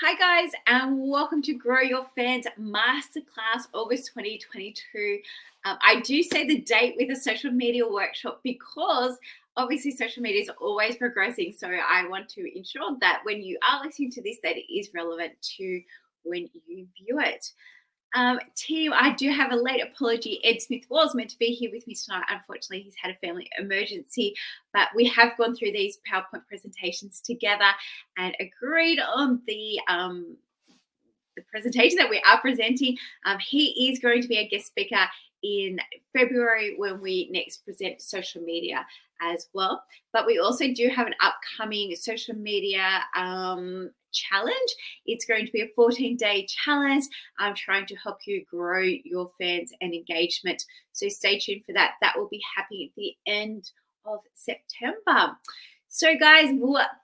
Hi, guys, and welcome to Grow Your Fans Masterclass August 2022. Um, I do say the date with a social media workshop because obviously social media is always progressing. So I want to ensure that when you are listening to this, that it is relevant to when you view it. Um, team, I do have a late apology. Ed Smith was meant to be here with me tonight. Unfortunately, he's had a family emergency, but we have gone through these PowerPoint presentations together and agreed on the um, the presentation that we are presenting. Um, he is going to be a guest speaker in February when we next present social media as well. But we also do have an upcoming social media um, challenge. It's going to be a 14 day challenge. I'm trying to help you grow your fans and engagement. So stay tuned for that. That will be happening at the end of September. So, guys,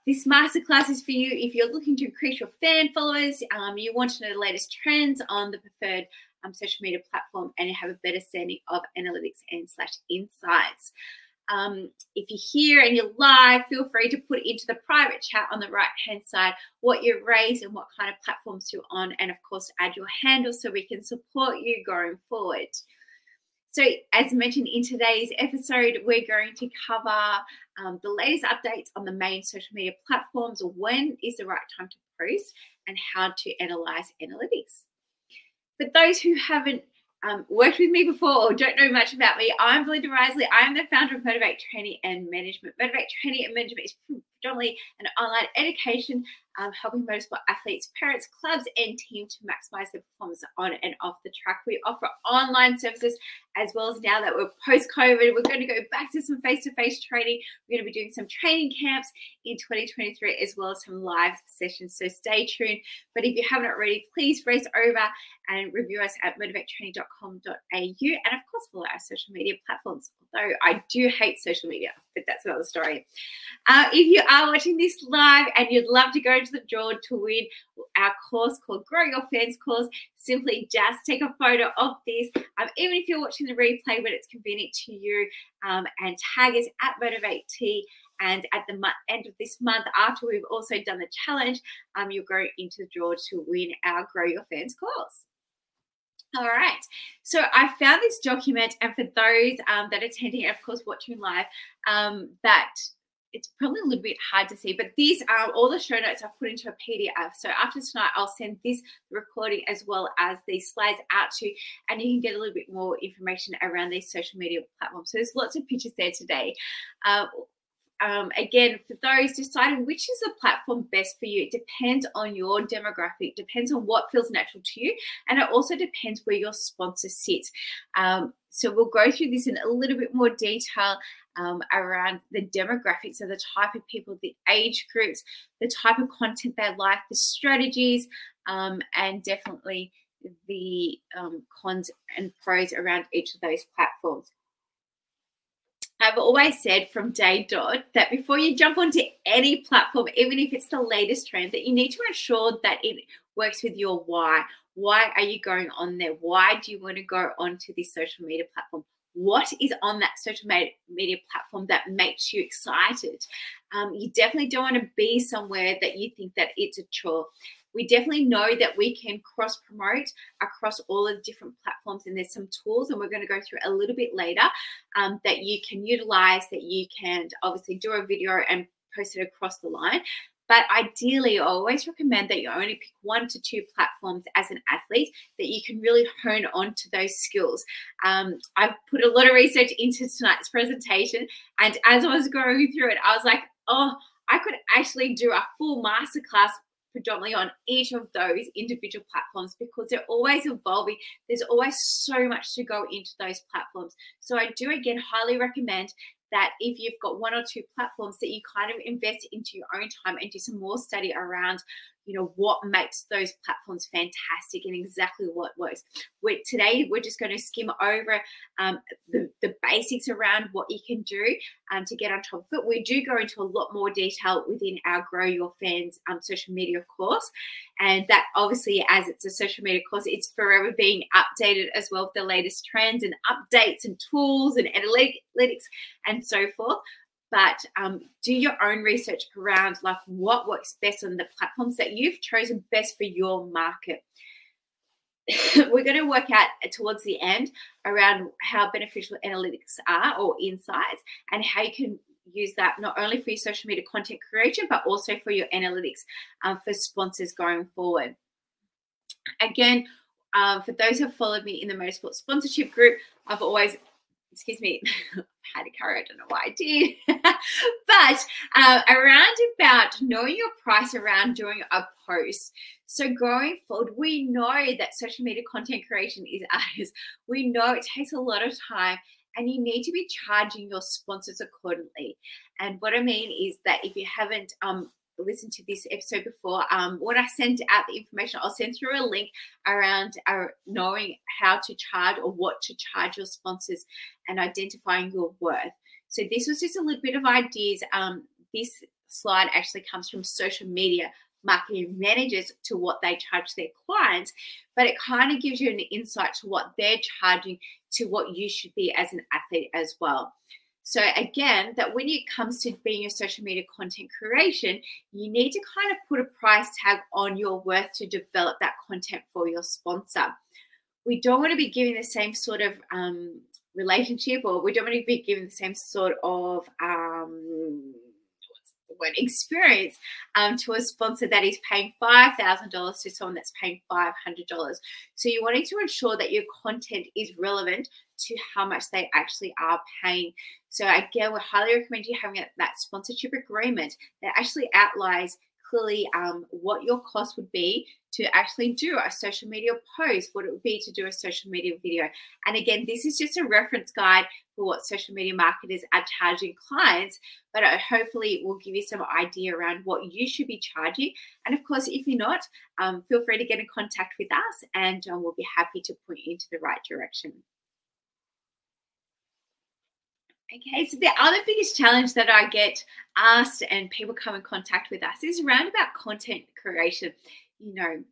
this masterclass is for you if you're looking to increase your fan followers, um, you want to know the latest trends on the preferred um, social media platform, and have a better standing of analytics and slash insights. Um, if you're here and you're live, feel free to put into the private chat on the right hand side what you've raised and what kind of platforms you're on, and of course, add your handle so we can support you going forward. So, as mentioned in today's episode, we're going to cover um, the latest updates on the main social media platforms, when is the right time to post, and how to analyze analytics. For those who haven't um, worked with me before or don't know much about me, I'm Belinda Risley. I'm the founder of Motivate Training and Management. Motivate Training and Management is predominantly an online education um, helping motorsport athletes, parents, clubs, and teams to maximize their performance on and off the track. We offer online services as well as now that we're post COVID, we're going to go back to some face to face training. We're going to be doing some training camps in 2023 as well as some live sessions. So stay tuned. But if you haven't already, please race over and review us at motivatetraining.com.au and of course follow our social media platforms. Although I do hate social media, but that's another story. Uh, if you are watching this live and you'd love to go to the draw to win our course called Grow Your Fans course, simply just take a photo of this. Um, even if you're watching the replay when it's convenient to you, um, and tag us at Motivate T. And at the end of this month, after we've also done the challenge, um, you'll go into the draw to win our Grow Your Fans course. All right. So I found this document, and for those um, that are attending, and of course watching live, um, that it's probably a little bit hard to see, but these are all the show notes I've put into a PDF. So after tonight, I'll send this recording as well as these slides out to you, and you can get a little bit more information around these social media platforms. So there's lots of pictures there today. Uh, um, again, for those deciding which is the platform best for you, it depends on your demographic, depends on what feels natural to you, and it also depends where your sponsor sits. Um, so we'll go through this in a little bit more detail um, around the demographics of the type of people, the age groups, the type of content they like, the strategies, um, and definitely the um, cons and pros around each of those platforms. I've always said from day dot that before you jump onto any platform, even if it's the latest trend, that you need to ensure that it works with your why. Why are you going on there? Why do you want to go onto this social media platform? What is on that social media platform that makes you excited? Um, you definitely don't want to be somewhere that you think that it's a chore we definitely know that we can cross promote across all of the different platforms and there's some tools and we're going to go through a little bit later um, that you can utilize that you can obviously do a video and post it across the line but ideally, I always recommend that you only pick one to two platforms as an athlete that you can really hone on to those skills. Um, I've put a lot of research into tonight's presentation, and as I was going through it, I was like, oh, I could actually do a full masterclass predominantly on each of those individual platforms because they're always evolving. There's always so much to go into those platforms. So I do again highly recommend that if you've got one or two platforms that you kind of invest into your own time and do some more study around you know what makes those platforms fantastic and exactly what works. We're, today we're just going to skim over um, the, the basics around what you can do um, to get on top of it. We do go into a lot more detail within our grow your fans um, social media course and that obviously as it's a social media course it's forever being updated as well with the latest trends and updates and tools and analytics and so forth but um, do your own research around like what works best on the platforms that you've chosen best for your market. We're going to work out towards the end around how beneficial analytics are or insights and how you can use that not only for your social media content creation, but also for your analytics um, for sponsors going forward. Again, um, for those who have followed me in the Motorsport sponsorship group, I've always, excuse me, had a carry, I don't know why I did, but uh, around about knowing your price around doing a post. So going forward, we know that social media content creation is hours. We know it takes a lot of time and you need to be charging your sponsors accordingly. And what I mean is that if you haven't um, listened to this episode before, um, when I send out the information, I'll send through a link around uh, knowing how to charge or what to charge your sponsors and identifying your worth. So this was just a little bit of ideas. Um, this slide actually comes from social media marketing managers to what they charge their clients, but it kind of gives you an insight to what they're charging to what you should be as an athlete as well. So again, that when it comes to being a social media content creation, you need to kind of put a price tag on your worth to develop that content for your sponsor. We don't want to be giving the same sort of um, relationship, or we don't want to be giving the same sort of um, word experience um, to a sponsor that is paying $5,000 to someone that's paying $500. So you're wanting to ensure that your content is relevant to how much they actually are paying. So again, we highly recommend you having that sponsorship agreement that actually outlines clearly um, what your cost would be to actually do a social media post, what it would be to do a social media video. And again, this is just a reference guide for what social media marketers are charging clients, but hopefully it will give you some idea around what you should be charging. And of course, if you're not, um, feel free to get in contact with us and um, we'll be happy to point you into the right direction. Okay, so the other biggest challenge that I get asked and people come in contact with us is around about content creation. You know,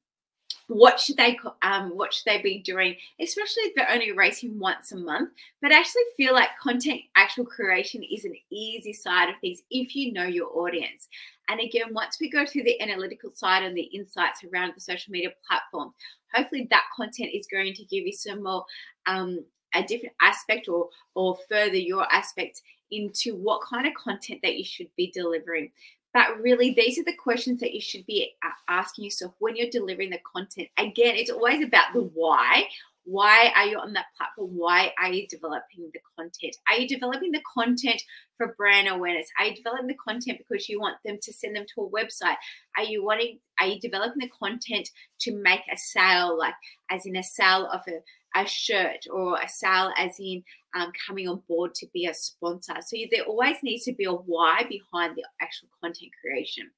what should they um, what should they be doing? Especially if they're only racing once a month but I actually feel like content actual creation is an easy side of things if you know your audience. And again once we go through the analytical side and the insights around the social media platform hopefully that content is going to give you some more um, a different aspect or or further your aspect into what kind of content that you should be delivering. But really these are the questions that you should be asking yourself when you're delivering the content. Again it's always about the why. Why are you on that platform? Why are you developing the content? Are you developing the content for brand awareness? Are you developing the content because you want them to send them to a website? Are you wanting are you developing the content to make a sale like as in a sale of a a shirt or a sale as in um, coming on board to be a sponsor. So there always needs to be a why behind the actual content creation.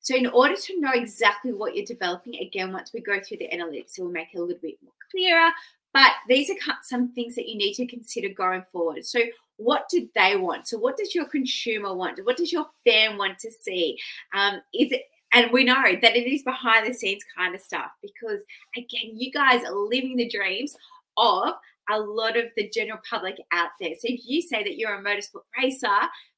So in order to know exactly what you're developing, again, once we go through the analytics, it will make it a little bit more clearer. But these are some things that you need to consider going forward. So what do they want? So what does your consumer want? What does your fan want to see? Um, is it and we know that it is behind the scenes kind of stuff because, again, you guys are living the dreams of a lot of the general public out there. So if you say that you're a motorsport racer,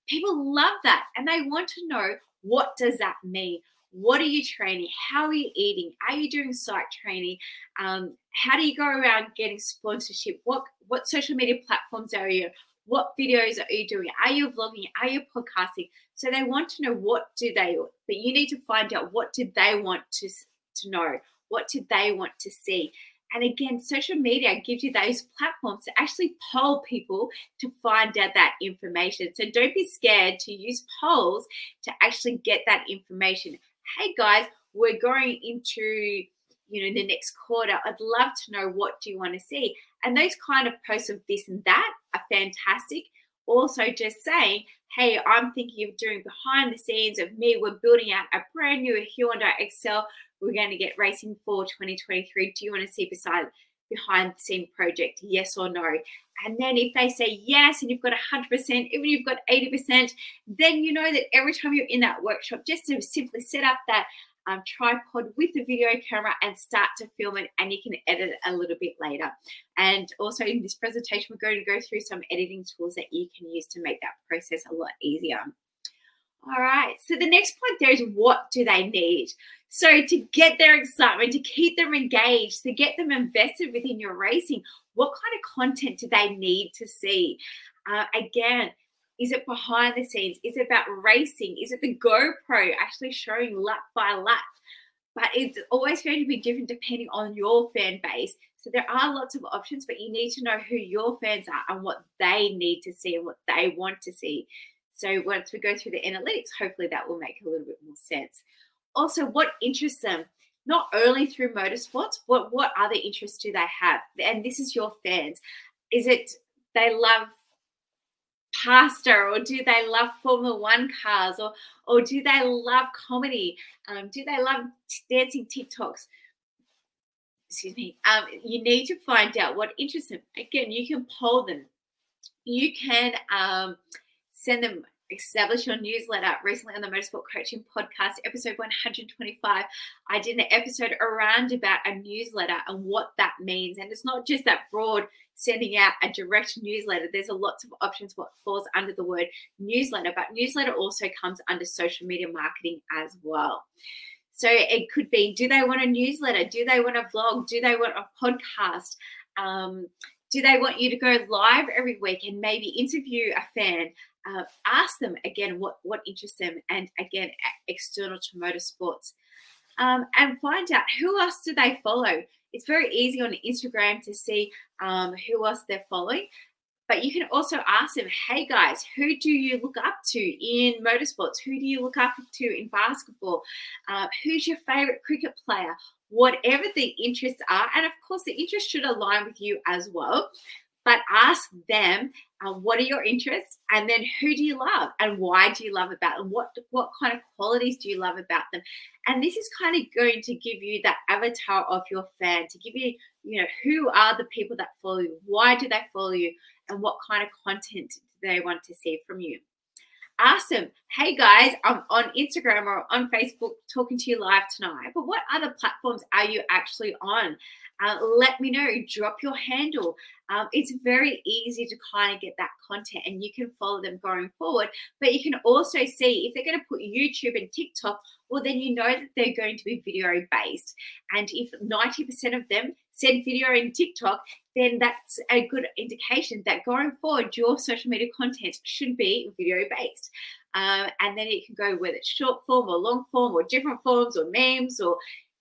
people love that and they want to know what does that mean? What are you training? How are you eating? Are you doing site training? Um, how do you go around getting sponsorship? What what social media platforms are you? What videos are you doing? Are you vlogging? Are you podcasting? So they want to know what do they, but you need to find out what do they want to, to know? What do they want to see? And again, social media gives you those platforms to actually poll people to find out that information. So don't be scared to use polls to actually get that information. Hey guys, we're going into you know the next quarter. I'd love to know what do you want to see. And those kind of posts of this and that are fantastic. Also, just saying, hey, I'm thinking of doing behind the scenes of me. We're building out a brand new Hyundai Excel. We're going to get racing for 2023. Do you want to see beside behind the scene project? Yes or no? And then if they say yes, and you've got 100%, even you've got 80%, then you know that every time you're in that workshop, just to simply set up that um, tripod with the video camera and start to film it and you can edit it a little bit later. And also in this presentation, we're going to go through some editing tools that you can use to make that process a lot easier. All right, so the next point there is what do they need? So to get their excitement, to keep them engaged, to get them invested within your racing, what kind of content do they need to see? Uh, again, is it behind the scenes? Is it about racing? Is it the GoPro actually showing lap by lap? But it's always going to be different depending on your fan base. So there are lots of options, but you need to know who your fans are and what they need to see and what they want to see. So once we go through the analytics, hopefully that will make a little bit more sense. Also, what interests them? Not only through motorsports, what what other interests do they have? And this is your fans. Is it they love pasta or do they love formula one cars or or do they love comedy? Um, do they love dancing tiktoks? Excuse me. Um, you need to find out what interests them. Again you can poll them. You can um, send them establish your newsletter. Recently on the motorsport coaching podcast episode 125 i did an episode around about a newsletter and what that means. And it's not just that broad sending out a direct newsletter. There's a lots of options what falls under the word newsletter but newsletter also comes under social media marketing as well. So it could be do they want a newsletter? Do they want a vlog? Do they want a podcast? Um, do they want you to go live every week and maybe interview a fan uh, ask them again what what interests them and again external to motorsports um, and find out who else do they follow. It's very easy on instagram to see um, who else they're following but you can also ask them hey guys who do you look up to in motorsports? Who do you look up to in basketball? Uh, who's your favorite cricket player? Whatever the interests are and of course the interests should align with you as well but ask them uh, what are your interests? And then who do you love? And why do you love about them what what kind of qualities do you love about them? And this is kind of going to give you that avatar of your fan to give you you know who are the people that follow you? Why do they follow you? And what kind of content do they want to see from you them hey guys i'm on instagram or on facebook talking to you live tonight but what other platforms are you actually on uh, let me know. Drop your handle. Um, it's very easy to kind of get that content and you can follow them going forward. But you can also see if they're going to put YouTube and TikTok, well, then you know that they're going to be video based. And if 90% of them send video in TikTok, then that's a good indication that going forward, your social media content should be video based. Um, and then it can go whether it's short form or long form or different forms or memes or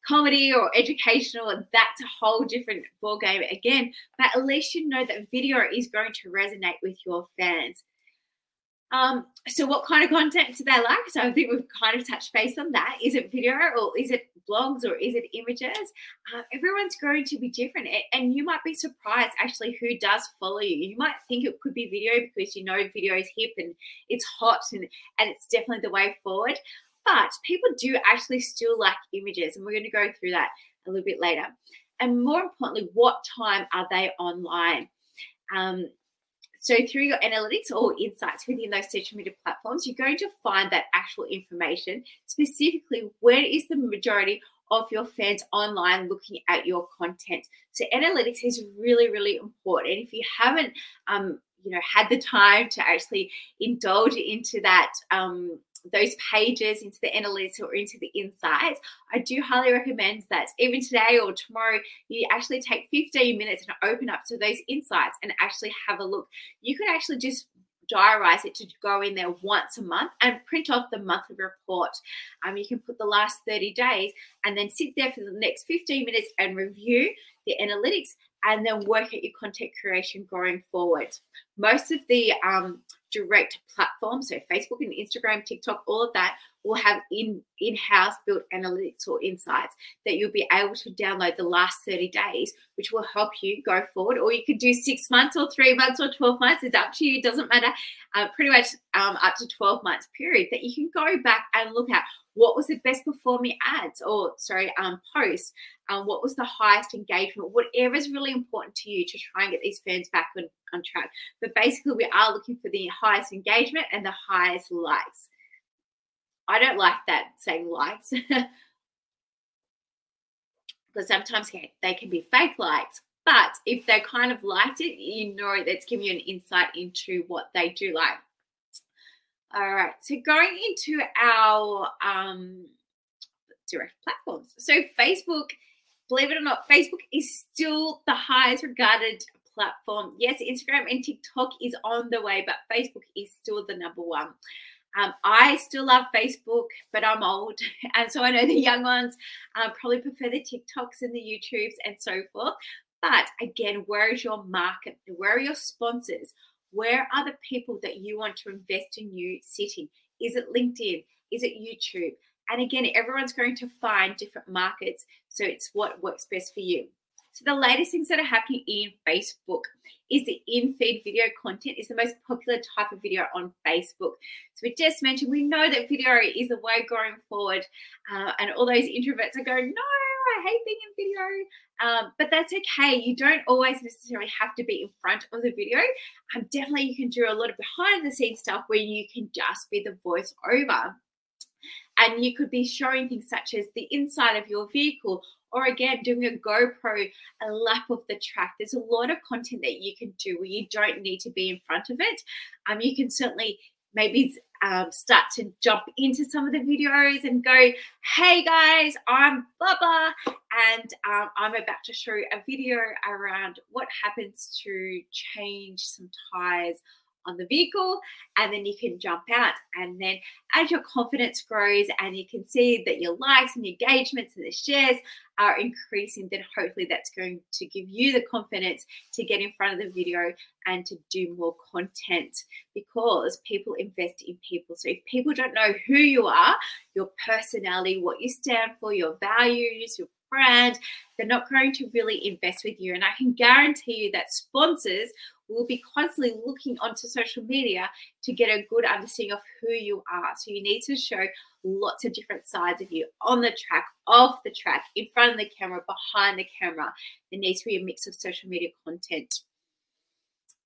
comedy or educational, that's a whole different ball game again. But at least you know that video is going to resonate with your fans. Um, so what kind of content do they like? So I think we've kind of touched base on that. Is it video or is it blogs or is it images? Uh, everyone's going to be different, and you might be surprised actually who does follow you. You might think it could be video because you know video is hip and it's hot and and it's definitely the way forward. But people do actually still like images, and we're going to go through that a little bit later. And more importantly, what time are they online? Um, so through your analytics or insights within those social media platforms, you're going to find that actual information, specifically where is the majority of your fans online looking at your content. So analytics is really, really important. And if you haven't um, you know had the time to actually indulge into that um, those pages into the analytics or into the insights, I do highly recommend that even today or tomorrow, you actually take 15 minutes and open up to those insights and actually have a look. You can actually just diarize it to go in there once a month and print off the monthly report. Um, you can put the last 30 days and then sit there for the next 15 minutes and review the analytics and then work at your content creation going forward. Most of the um, direct platforms, so Facebook and Instagram, TikTok, all of that will have in in-house built analytics or insights that you'll be able to download the last 30 days, which will help you go forward. Or you could do six months or three months or 12 months. It's up to you. It doesn't matter. Uh, pretty much um, up to 12 months period that you can go back and look at what was the best performing ads or sorry um, posts um, what was the highest engagement whatever is really important to you to try and get these fans back on, on track but basically we are looking for the highest engagement and the highest likes i don't like that saying likes because sometimes they can be fake likes. But if they kind of liked it, you know that's giving you an insight into what they do like. All right, so going into our um, direct platforms. So Facebook, believe it or not, Facebook is still the highest regarded platform. Yes, Instagram and TikTok is on the way, but Facebook is still the number one. Um, I still love Facebook, but I'm old. And so I know the young ones uh, probably prefer the TikToks and the YouTubes and so forth. But again, where is your market? Where are your sponsors? Where are the people that you want to invest in you sitting? Is it LinkedIn? Is it YouTube? And again, everyone's going to find different markets. So it's what works best for you. So the latest things that are happening in Facebook is the in-feed video content is the most popular type of video on Facebook. So we just mentioned we know that video is the way going forward, uh, and all those introverts are going, no, I hate being in video. Um, but that's okay. You don't always necessarily have to be in front of the video. Um, definitely, you can do a lot of behind the scenes stuff where you can just be the voice over. And you could be showing things such as the inside of your vehicle or again doing a GoPro, a lap of the track. There's a lot of content that you can do where you don't need to be in front of it. Um, you can certainly maybe um, start to jump into some of the videos and go, hey guys, I'm Bubba, and um, I'm about to show a video around what happens to change some tires on the vehicle and then you can jump out. And then as your confidence grows and you can see that your likes and engagements and the shares are increasing then hopefully that's going to give you the confidence to get in front of the video and to do more content. Because people invest in people. So if people don't know who you are your personality what you stand for your values your brand they're not going to really invest with you and i can guarantee you that sponsors will be constantly looking onto social media to get a good understanding of who you are. So you need to show lots of different sides of you on the track, off the track, in front of the camera, behind the camera. There needs to be a mix of social media content.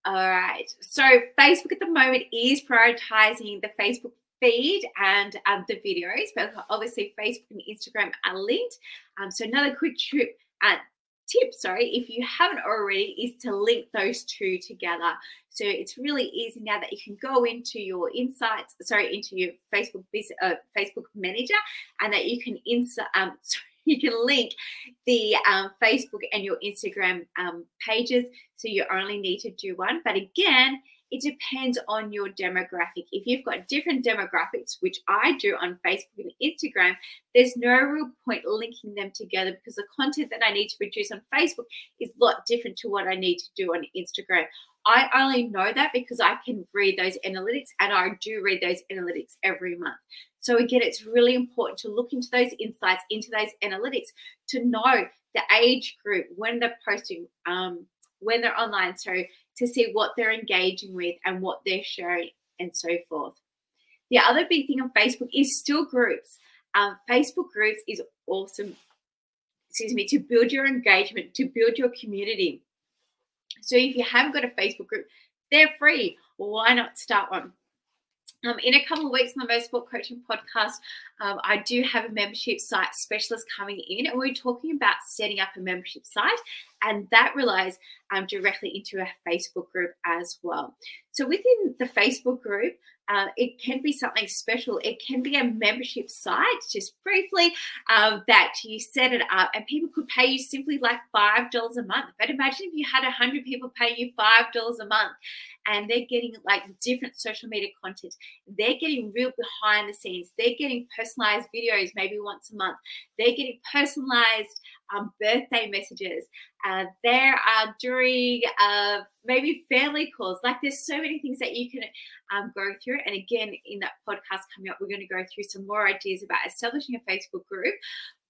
All right. So Facebook at the moment is prioritizing the Facebook feed and um, the videos, but obviously Facebook and Instagram are linked. Um, so another quick trip at tip, sorry, if you haven't already, is to link those two together. So it's really easy now that you can go into your insights, sorry, into your Facebook uh, Facebook Manager, and that you can insert. Um, you can link the um, Facebook and your Instagram um, pages. So you only need to do one. But again, it depends on your demographic. If you've got different demographics, which I do on Facebook and Instagram, there's no real point linking them together because the content that I need to produce on Facebook is a lot different to what I need to do on Instagram. I only know that because I can read those analytics and I do read those analytics every month. So, again, it's really important to look into those insights, into those analytics to know the age group when they're posting, um, when they're online. So, to see what they're engaging with and what they're sharing and so forth. The other big thing on Facebook is still groups. Um, Facebook groups is awesome, excuse me, to build your engagement, to build your community. So if you haven't got a Facebook group, they're free. Why not start one? Um, in a couple of weeks on the Motorsport Coaching Podcast, um, I do have a membership site specialist coming in, and we're talking about setting up a membership site, and that relies um, directly into a Facebook group as well. So within the Facebook group, uh, it can be something special. It can be a membership site, just briefly, um, that you set it up and people could pay you simply like $5 a month. But imagine if you had 100 people pay you $5 a month and they're getting like different social media content. They're getting real behind the scenes. They're getting personalized videos maybe once a month. They're getting personalized um, birthday messages. Uh, there are during uh, maybe family calls. Like there's so many things that you can um, go through. And again, in that podcast coming up, we're going to go through some more ideas about establishing a Facebook group.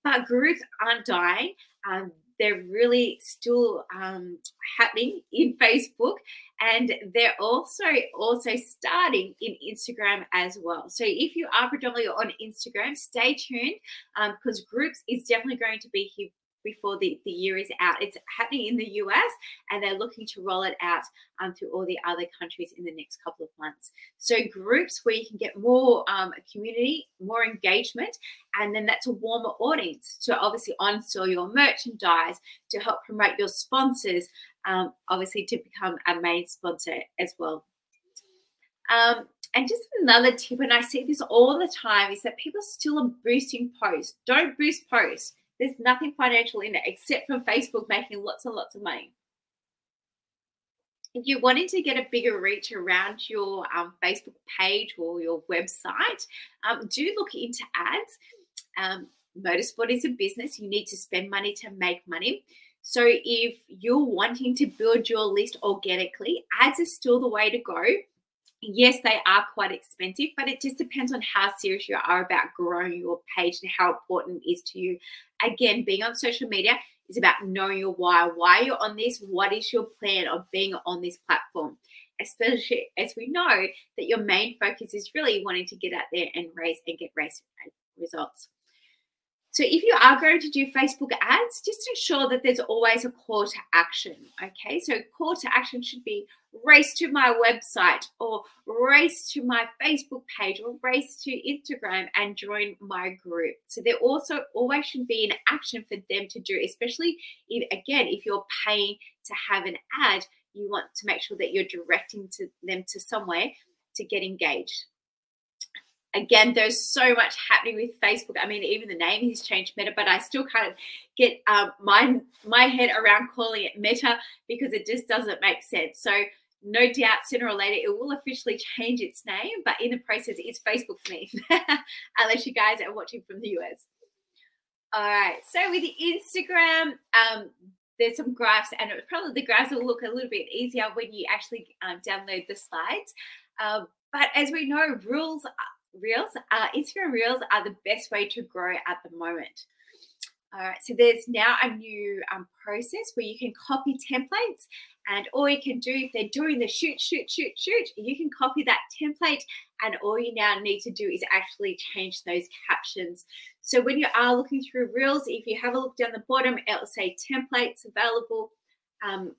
But groups aren't dying. Um, they're really still um, happening in Facebook, and they're also also starting in Instagram as well. So if you are predominantly on Instagram, stay tuned because um, groups is definitely going to be here before the, the year is out. It's happening in the US and they're looking to roll it out um, through all the other countries in the next couple of months. So, groups where you can get more um, community, more engagement, and then that's a warmer audience to obviously on sell your merchandise, to help promote your sponsors, um, obviously to become a main sponsor as well. Um, and just another tip, and I see this all the time, is that people still are boosting posts. Don't boost posts. There's nothing financial in it except from Facebook making lots and lots of money. If you're wanting to get a bigger reach around your um, Facebook page or your website, um, do look into ads. Um, motorsport is a business. You need to spend money to make money. So if you're wanting to build your list organically, ads is still the way to go yes, they are quite expensive, but it just depends on how serious you are about growing your page and how important it is to you. Again, being on social media is about knowing your why, why you're on this, what is your plan of being on this platform. Especially as we know that your main focus is really wanting to get out there and raise and get race results. So if you are going to do Facebook ads, just ensure that there's always a call to action. Okay, so call to action should be race to my website or race to my Facebook page or race to Instagram and join my group. So there also always should be an action for them to do, especially if again, if you're paying to have an ad, you want to make sure that you're directing to them to somewhere to get engaged again, there's so much happening with Facebook. I mean, even the name has changed Meta, but I still can't get um, my my head around calling it Meta because it just doesn't make sense. So no doubt sooner or later it will officially change its name, but in the process, it's Facebook for me, unless you guys are watching from the US. All right, so with Instagram, um, there's some graphs, and probably the graphs will look a little bit easier when you actually um, download the slides. Um, but as we know, rules Reels, uh, Instagram Reels are the best way to grow at the moment. All right, so there's now a new um, process where you can copy templates, and all you can do if they're doing the shoot, shoot, shoot, shoot, you can copy that template, and all you now need to do is actually change those captions. So when you are looking through Reels, if you have a look down the bottom, it'll say templates available. Um,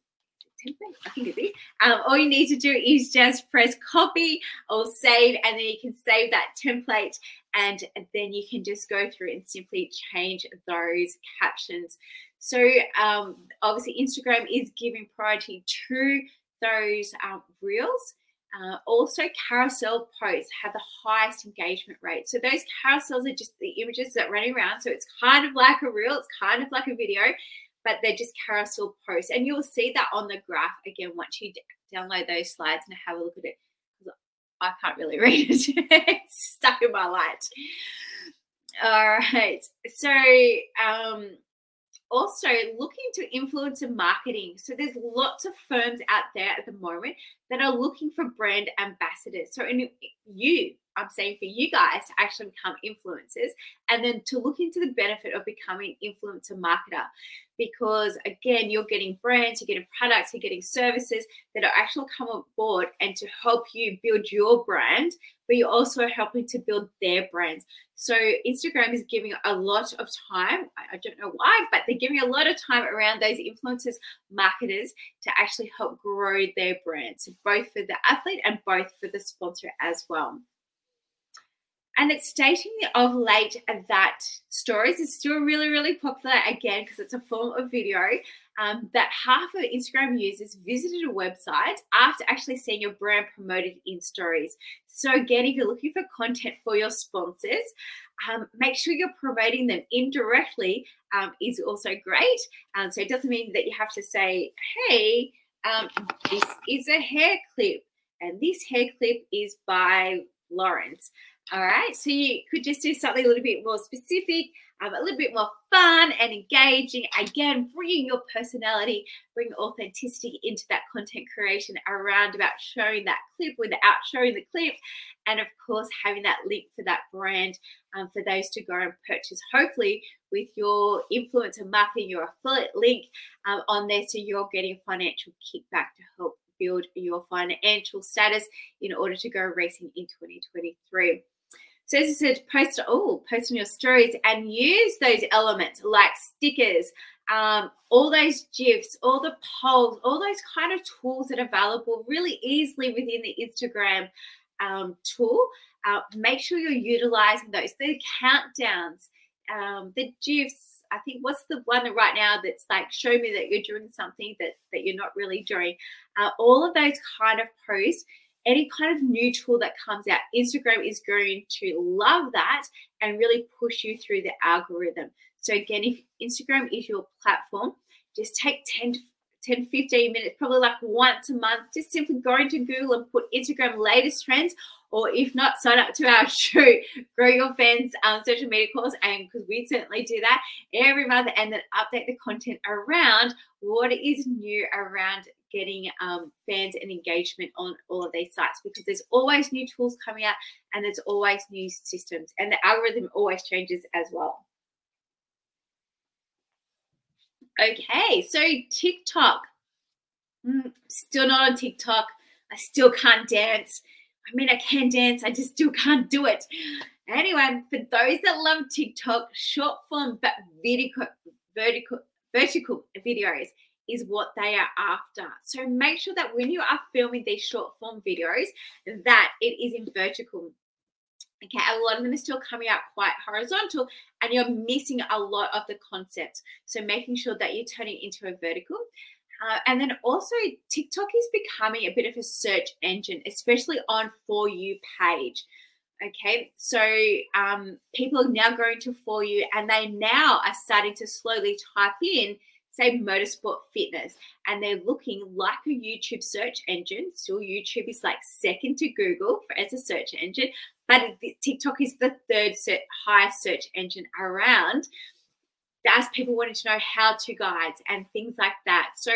I think it is. Um, all you need to do is just press copy or save, and then you can save that template, and then you can just go through and simply change those captions. So um, obviously, Instagram is giving priority to those um, reels. Uh, also, carousel posts have the highest engagement rate. So those carousels are just the images that running around. So it's kind of like a reel, it's kind of like a video, but they're just carousel posts. And you'll see that on the graph again once you download those slides and have a look at it. I can't really read it, it's stuck in my light. All right. So, um, also looking to influencer marketing. So there's lots of firms out there at the moment that are looking for brand ambassadors. So in you, I'm saying for you guys to actually become influencers and then to look into the benefit of becoming influencer marketer. Because again you're getting brands you're getting products you're getting services that are actually come on board and to help you build your brand but you're also helping to build their brands. So instagram is giving a lot of time i don't know why but they're giving a lot of time around those influencers marketers to actually help grow their brands both for the athlete and both for the sponsor as well and it's stating of late that stories is still really, really popular again because it's a form of video. Um, that half of Instagram users visited a website after actually seeing your brand promoted in stories. So, again, if you're looking for content for your sponsors, um, make sure you're promoting them indirectly, um, is also great. Um, so, it doesn't mean that you have to say, hey, um, this is a hair clip, and this hair clip is by Lawrence. All right, so you could just do something a little bit more specific, um, a little bit more fun and engaging. Again, bringing your personality, bring authenticity into that content creation around about showing that clip without showing the clip. And of course, having that link for that brand um, for those to go and purchase, hopefully, with your influencer marketing, your affiliate link um, on there. So you're getting a financial kickback to help build your financial status in order to go racing in 2023. So as I said, post oh, post on your stories and use those elements like stickers, um, all those GIFs, all the polls, all those kind of tools that are available really easily within the Instagram um, tool. Uh, make sure you're utilizing those. The countdowns, um, the GIFs. I think what's the one right now that's like show me that you're doing something that that you're not really doing. Uh, all of those kind of posts any kind of new tool that comes out, Instagram is going to love that and really push you through the algorithm. So, again, if Instagram is your platform, just take 10, 10 15 minutes, probably like once a month, just simply go into Google and put Instagram latest trends, or if not, sign up to our show, Grow Your Fans um, social media course, and because we certainly do that every month, and then update the content around what is new around getting um, fans and engagement on all of these sites because there's always new tools coming out and there's always new systems, and the algorithm always changes as well. Okay, so TikTok. Mm, still not on TikTok. I still can't dance. I mean, I can dance, I just still can't do it. Anyway, for those that love TikTok, short form but vertical, vertical, vertical videos is what they are after. So make sure that when you are filming these short form videos, that it is in vertical. Okay, a lot of them are still coming out quite horizontal and you're missing a lot of the concepts. So making sure that you're turning into a vertical. Uh, and then also TikTok is becoming a bit of a search engine, especially on For You page. Okay, so um, people are now going to For You and they now are starting to slowly type in say motorsport fitness and they're looking like a YouTube search engine. Still, YouTube is like second to Google for, as a search engine, but TikTok is the third highest search engine around. That's people wanting to know how to guides and things like that. So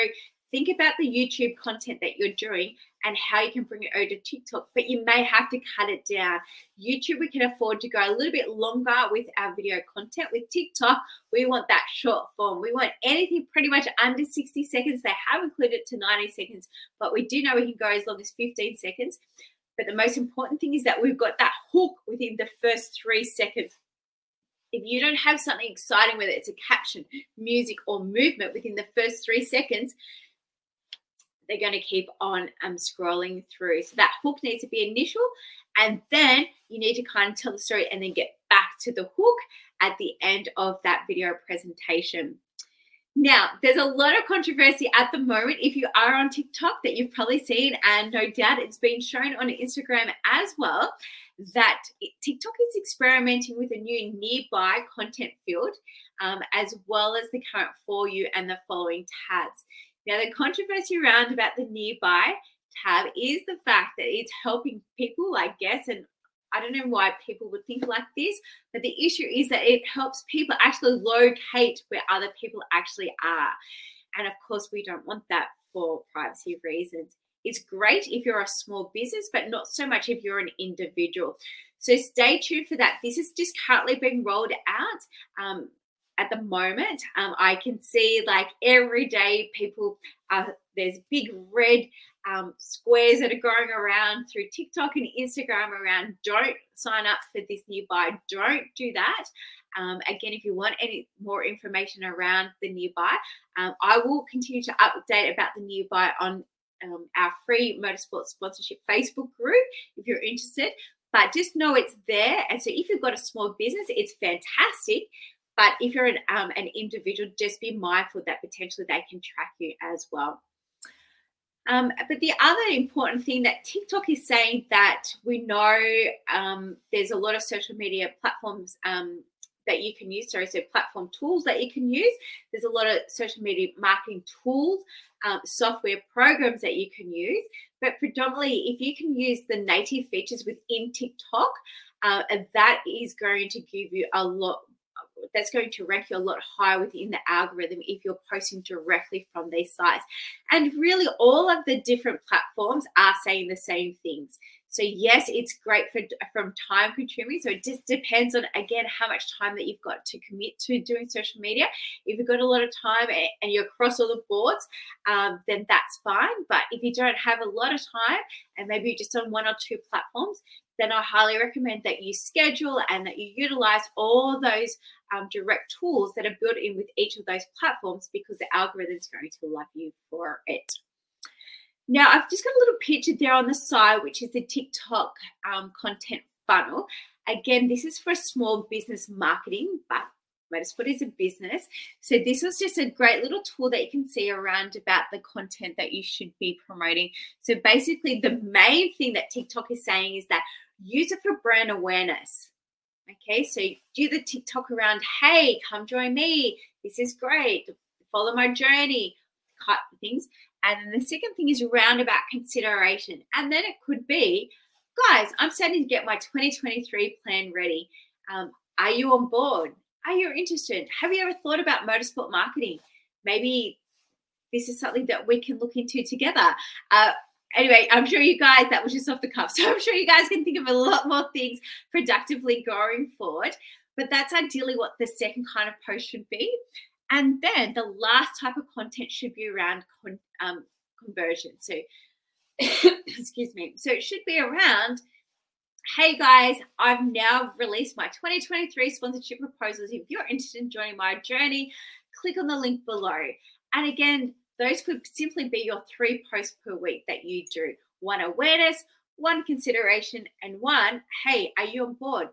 think about the YouTube content that you're doing and how you can bring it over to TikTok, but you may have to cut it down. YouTube, we can afford to go a little bit longer with our video content. With TikTok, we want that short form. We want anything pretty much under 60 seconds. They have included to 90 seconds, but we do know we can go as long as 15 seconds. But the most important thing is that we've got that hook within the first three seconds. If you don't have something exciting, whether it's a caption, music, or movement within the first three seconds, they're going to keep on um, scrolling through. So that hook needs to be initial, and then you need to kind of tell the story and then get back to the hook at the end of that video presentation. Now, there's a lot of controversy at the moment if you are on TikTok that you've probably seen, and no doubt it's been shown on Instagram as well, that TikTok is experimenting with a new nearby content field, um, as well as the current for you and the following tabs. Now, the controversy around about the nearby tab is the fact that it's helping people, I guess, and I don't know why people would think like this, but the issue is that it helps people actually locate where other people actually are. And of course, we don't want that for privacy reasons. It's great if you're a small business, but not so much if you're an individual. So stay tuned for that. This is just currently being rolled out. Um, at the moment. Um, I can see like every day people are there's big red um, squares that are going around through TikTok and Instagram around don't sign up for this nearby, don't do that. Um, again, if you want any more information around the nearby, um, I will continue to update about the nearby on um, our free motorsport sponsorship Facebook group if you're interested. But just know it's there. And so if you've got a small business, it's fantastic. But if you're an, um, an individual, just be mindful that potentially they can track you as well. Um, but the other important thing that TikTok is saying that we know um, there's a lot of social media platforms um, that you can use. Sorry, so platform tools that you can use. There's a lot of social media marketing tools, um, software programs that you can use. But predominantly, if you can use the native features within TikTok, uh, that is going to give you a lot that's going to rank you a lot higher within the algorithm if you're posting directly from these sites. And really, all of the different platforms are saying the same things. So yes, it's great for from time consuming. So it just depends on again how much time that you've got to commit to doing social media. If you've got a lot of time and you're across all the boards, um, then that's fine. But if you don't have a lot of time and maybe you're just on one or two platforms, then I highly recommend that you schedule and that you utilize all those um, direct tools that are built in with each of those platforms because the algorithm is going to love you for it. Now, I've just got a little picture there on the side, which is the TikTok um, content funnel. Again, this is for small business marketing, but Motorsport is a business. So this was just a great little tool that you can see around about the content that you should be promoting. So basically, the main thing that TikTok is saying is that use it for brand awareness. Okay, so do the TikTok around, hey, come join me. This is great. Follow my journey, cut things. And then the second thing is roundabout consideration. And then it could be, guys, I'm starting to get my 2023 plan ready. Um, are you on board? Are you interested? Have you ever thought about motorsport marketing? Maybe this is something that we can look into together. Uh, anyway, I'm sure you guys, that was just off the cuff. So I'm sure you guys can think of a lot more things productively going forward. But that's ideally what the second kind of post should be. And then the last type of content should be around con- um, conversion. So, excuse me. So it should be around hey guys, I've now released my 2023 sponsorship proposals. If you're interested in joining my journey, click on the link below. And again, those could simply be your three posts per week that you do one awareness, one consideration, and one, hey, are you on board?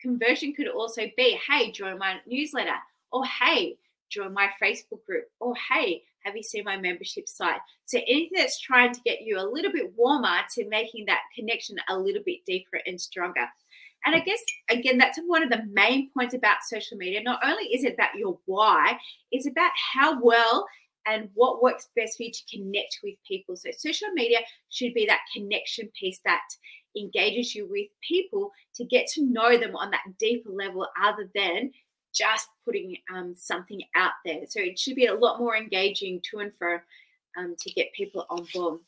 Conversion could also be, hey, join my newsletter, or hey, join my Facebook group, or hey, have you seen my membership site? So anything that's trying to get you a little bit warmer to making that connection a little bit deeper and stronger. And I guess, again, that's one of the main points about social media. Not only is it about your why, it's about how well and what works best for you to connect with people. So, social media should be that connection piece that engages you with people to get to know them on that deeper level, other than just putting um, something out there. So, it should be a lot more engaging to and fro um, to get people on board.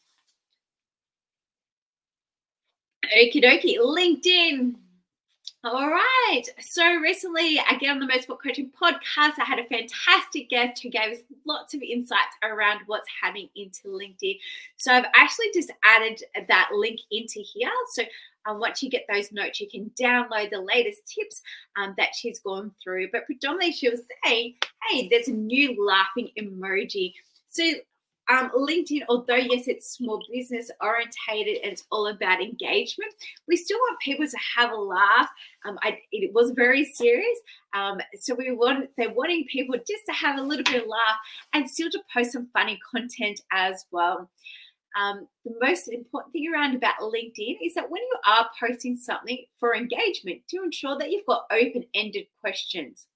Okie dokie, LinkedIn. All right. So recently, again on the Motorsport Coaching podcast, I had a fantastic guest who gave us lots of insights around what's happening into LinkedIn. So I've actually just added that link into here. So um, once you get those notes, you can download the latest tips um, that she's gone through. But predominantly, she'll say, hey, there's a new laughing emoji. So um, LinkedIn, although yes, it's small business orientated and it's all about engagement, we still want people to have a laugh. Um, I, it was very serious, um, so we want they're wanting people just to have a little bit of laugh and still to post some funny content as well. Um, the most important thing around about LinkedIn is that when you are posting something for engagement, to ensure that you've got open-ended questions.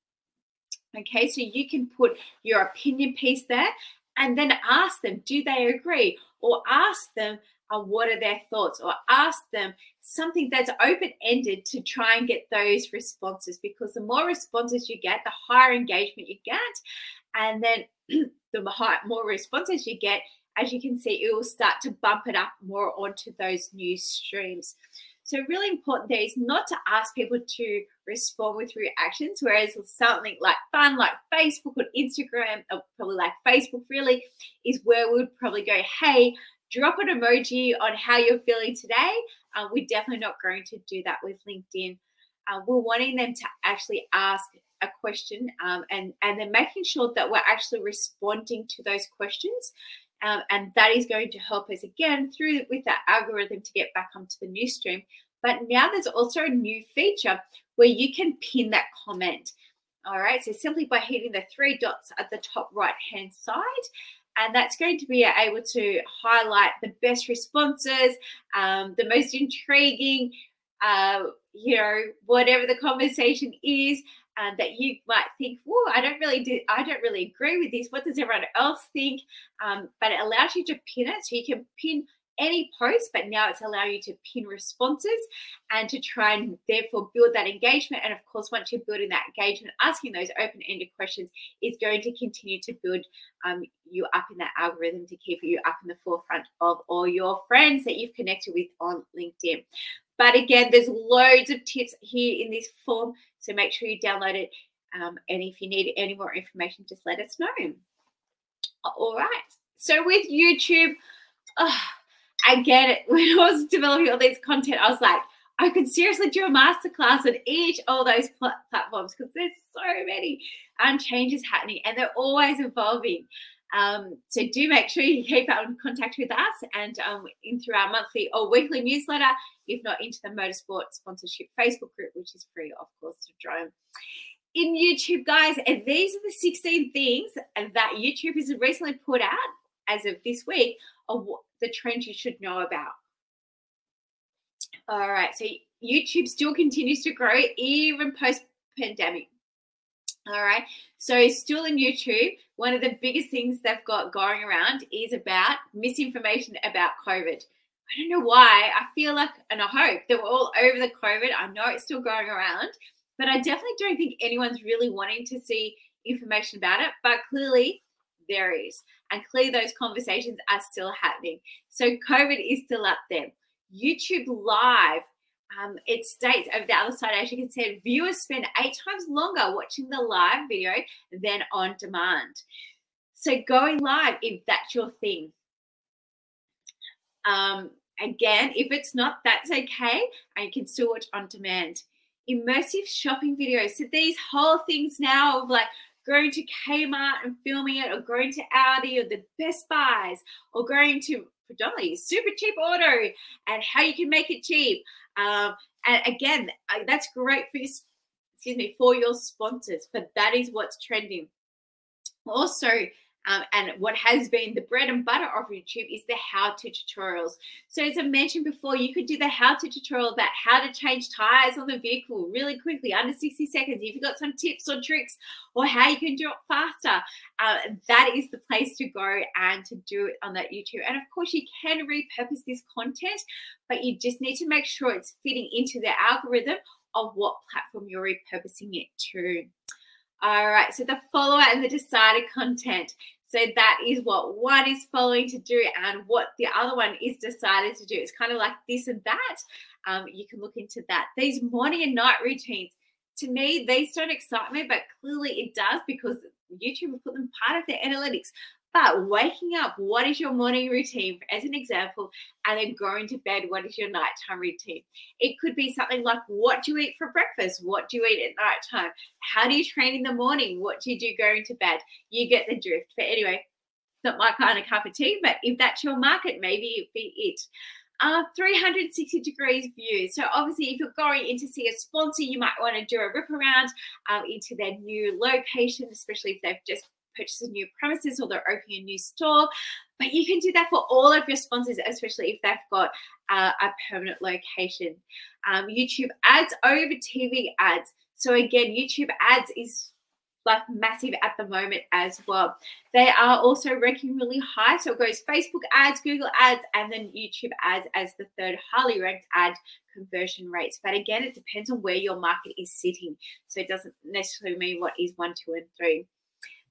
Okay, so you can put your opinion piece there and then ask them, do they agree? Or ask them, uh, what are their thoughts? Or ask them something that's open ended to try and get those responses because the more responses you get, the higher engagement you get. And then the more responses you get, as you can see, it will start to bump it up more onto those news streams. So, really important there is not to ask people to respond with reactions, whereas something like fun, like Facebook or Instagram, or probably like Facebook, really is where we would probably go, hey, drop an emoji on how you're feeling today. Uh, we're definitely not going to do that with LinkedIn. Uh, we're wanting them to actually ask a question um, and and then making sure that we're actually responding to those questions um, and that is going to help us again through with that algorithm to get back onto the news stream. But now there's also a new feature where you can pin that comment. All right, so simply by hitting the three dots at the top right hand side, and that's going to be able to highlight the best responses, um, the most intriguing, uh, you know, whatever the conversation is, um, that you might think, "Whoa, I don't really do, I don't really agree with this. What does everyone else think?" Um, but it allows you to pin it, so you can pin any post, but now it's allowing you to pin responses and to try and therefore build that engagement. And of course, once you're building that engagement, asking those open-ended questions is going to continue to build um, you up in that algorithm to keep you up in the forefront of all your friends that you've connected with on LinkedIn. But again, there's loads of tips here in this form so make sure you download it. Um, and if you need any more information, just let us know. All right. So with YouTube, oh, it. When I was developing all this content, I was like, I could seriously do a masterclass on each of those pl- platforms because there's so many um, changes happening and they're always evolving. Um, so do make sure you keep in contact with us and um, in through our monthly or weekly newsletter, if not into the Motorsport Sponsorship Facebook group, which is free, of course, to join. In YouTube, guys, and these are the 16 things that YouTube has recently put out as of this week of the trends you should know about. All right, so YouTube still continues to grow even post pandemic. All right, so still in YouTube, one of the biggest things they've got going around is about misinformation about COVID. I don't know why. I feel like, and I hope that we're all over the COVID. I know it's still going around, but I definitely don't think anyone's really wanting to see information about it. But clearly, there is. And clearly, those conversations are still happening. So, COVID is still up there. YouTube Live, um, it states over the other side, as you can see, viewers spend eight times longer watching the live video than on demand. So, going live, if that's your thing. Um, again, if it's not, that's okay. And you can still watch on demand. Immersive shopping videos. So, these whole things now of like, going to Kmart and filming it, or going to Audi or the Best Buys, or going to predominantly Supercheap Auto and how you can make it cheap. Um, and again, that's great for your, excuse me, for your sponsors, but that is what's trending. Also, um, and what has been the bread and butter of YouTube is the how to tutorials. So, as I mentioned before, you could do the how to tutorial about how to change tires on the vehicle really quickly, under 60 seconds. If you've got some tips or tricks or how you can do it faster, uh, that is the place to go and to do it on that YouTube. And of course, you can repurpose this content, but you just need to make sure it's fitting into the algorithm of what platform you're repurposing it to. All right, so the follower and the decided content. So that is what one is following to do and what the other one is decided to do. It's kind of like this and that. Um, you can look into that. These morning and night routines, to me, these don't excite me, but clearly it does because YouTube will put them part of their analytics. But waking up, what is your morning routine, as an example, and then going to bed, what is your nighttime routine? It could be something like what do you eat for breakfast? What do you eat at nighttime? How do you train in the morning? What do you do going to bed? You get the drift. But anyway, not my kind of cup of tea, but if that's your market, maybe it be it. Uh, 360 degrees view. So obviously, if you're going in to see a sponsor, you might want to do a rip around um, into their new location, especially if they've just purchase a new premises or they're opening a new store. But you can do that for all of your sponsors, especially if they've got uh, a permanent location. Um, YouTube ads over TV ads. So again, YouTube ads is like massive at the moment as well. They are also ranking really high. So it goes Facebook ads, Google ads, and then YouTube ads as the third highly ranked ad conversion rates. But again, it depends on where your market is sitting. So it doesn't necessarily mean what is one, two, and three.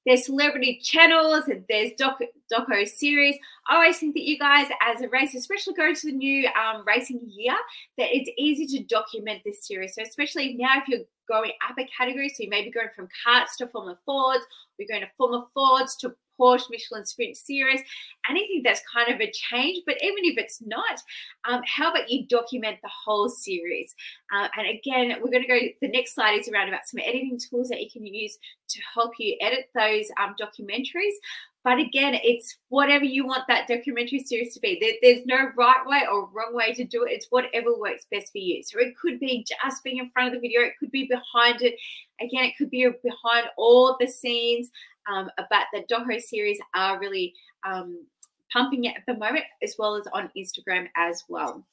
There's celebrity channels, there's doc, doco series. I always think that you guys, as a race, especially going to the new um, racing year, that it's easy to document this series. So especially now, if you're going up a category, so you may be going from karts to Formula Fords, we're going to Formula Fords to Porsche Michelin Sprint Series, anything that's kind of a change. But even if it's not, um, how about you document the whole series? Uh, and again, we're going to go, the next slide is around about some editing tools that you can use to help you edit those um, documentaries. But again, it's whatever you want that documentary series to be. There, there's no right way or wrong way to do it. It's whatever works best for you. So it could be just being in front of the video, it could be behind it. Again, it could be behind all the scenes. Um, but the Doco series are really um, pumping it at the moment, as well as on Instagram as well.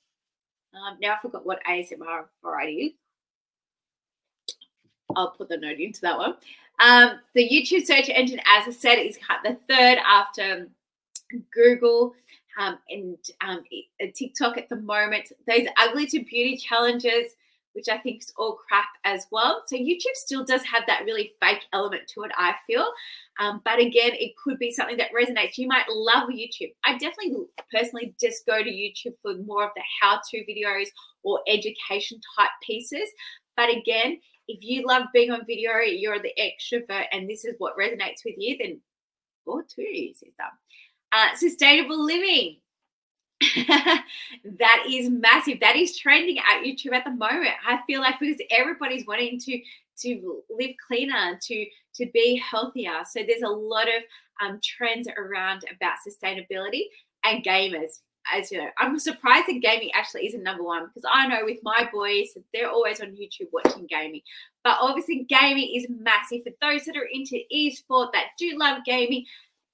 Um, now I forgot what ASMR variety. I'll put the note into that one. Um, the YouTube search engine, as I said, is the third after Google um, and um, TikTok at the moment. Those ugly to beauty challenges which I think is all crap as well. So YouTube still does have that really fake element to it, I feel. Um, but again, it could be something that resonates. You might love YouTube. I definitely personally just go to YouTube for more of the how to videos or education type pieces. But again, if you love being on video, you're the extrovert, and this is what resonates with you, then go to sister. Uh, sustainable living. that is massive. That is trending at YouTube at the moment. I feel like because everybody's wanting to to live cleaner, to to be healthier. So there's a lot of um, trends around about sustainability and gamers. As you know, I'm surprised that gaming actually isn't number one because I know with my boys, they're always on YouTube watching gaming. But obviously, gaming is massive for those that are into esport that do love gaming.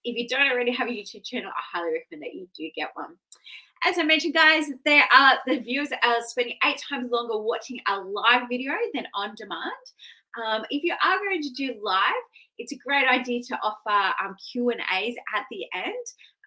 If you don't already have a YouTube channel, I highly recommend that you do get one. As I mentioned, guys, there are the viewers are spending eight times longer watching a live video than on demand. Um, if you are going to do live, it's a great idea to offer um, Q and A's at the end.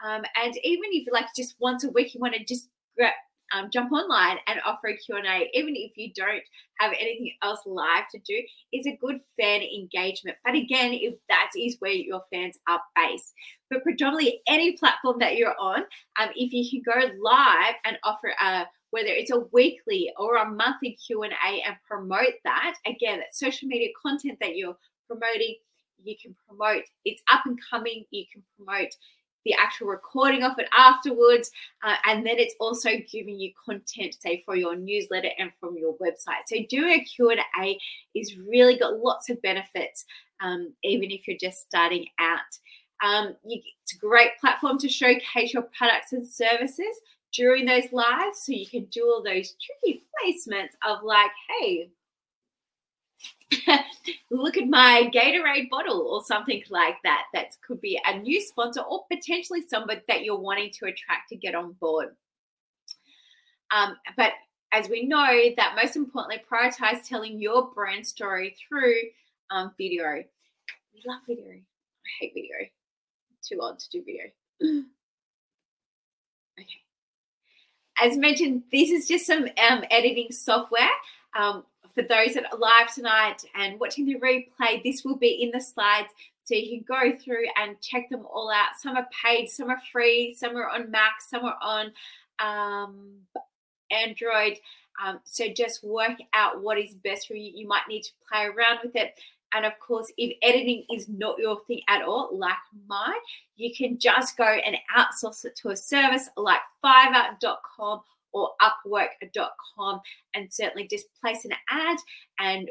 Um, and even if like just once a week you want to just grab, um, jump online and offer a Q&A, even if you don't have anything else live to do, is a good fan engagement. But again, if that is where your fans are based. But predominantly any platform that you're on, um, if you can go live and offer a whether it's a weekly or a monthly q&a and promote that again that social media content that you're promoting you can promote it's up and coming you can promote the actual recording of it afterwards uh, and then it's also giving you content say for your newsletter and from your website. So doing a q&a is really got lots of benefits um, even if you're just starting out. Um, you, it's a great platform to showcase your products and services during those lives so you can do all those tricky placements of like hey look at my Gatorade bottle or something like that. That could be a new sponsor or potentially somebody that you're wanting to attract to get on board. Um, but as we know, that most importantly, prioritize telling your brand story through um, video. We love video. I hate video. too old to do video. okay. As mentioned, this is just some um, editing software. Um, for those that are live tonight and watching the replay, this will be in the slides. So you can go through and check them all out. Some are paid, some are free, some are on Mac, some are on um, Android. Um, so just work out what is best for you. You might need to play around with it. And of course, if editing is not your thing at all, like mine, you can just go and outsource it to a service like Fiverr.com or upwork.com and certainly just place an ad and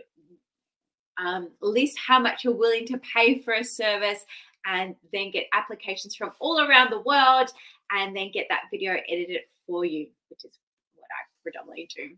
um, list how much you're willing to pay for a service and then get applications from all around the world and then get that video edited for you, which is what I predominantly do.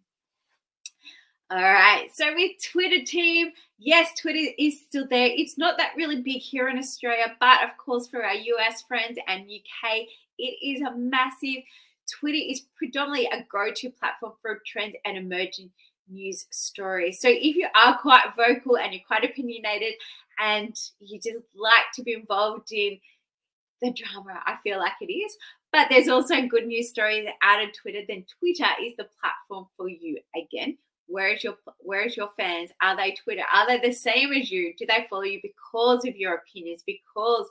All right, so with Twitter team, yes, Twitter is still there. It's not that really big here in Australia, but of course, for our US friends and UK, it is a massive Twitter is predominantly a go to platform for trends and emerging news stories. So if you are quite vocal and you're quite opinionated and you just like to be involved in the drama, I feel like it is. But there's also good news stories out of Twitter. Then Twitter is the platform for you again. Where is your where is your fans? Are they Twitter? Are they the same as you? Do they follow you because of your opinions? Because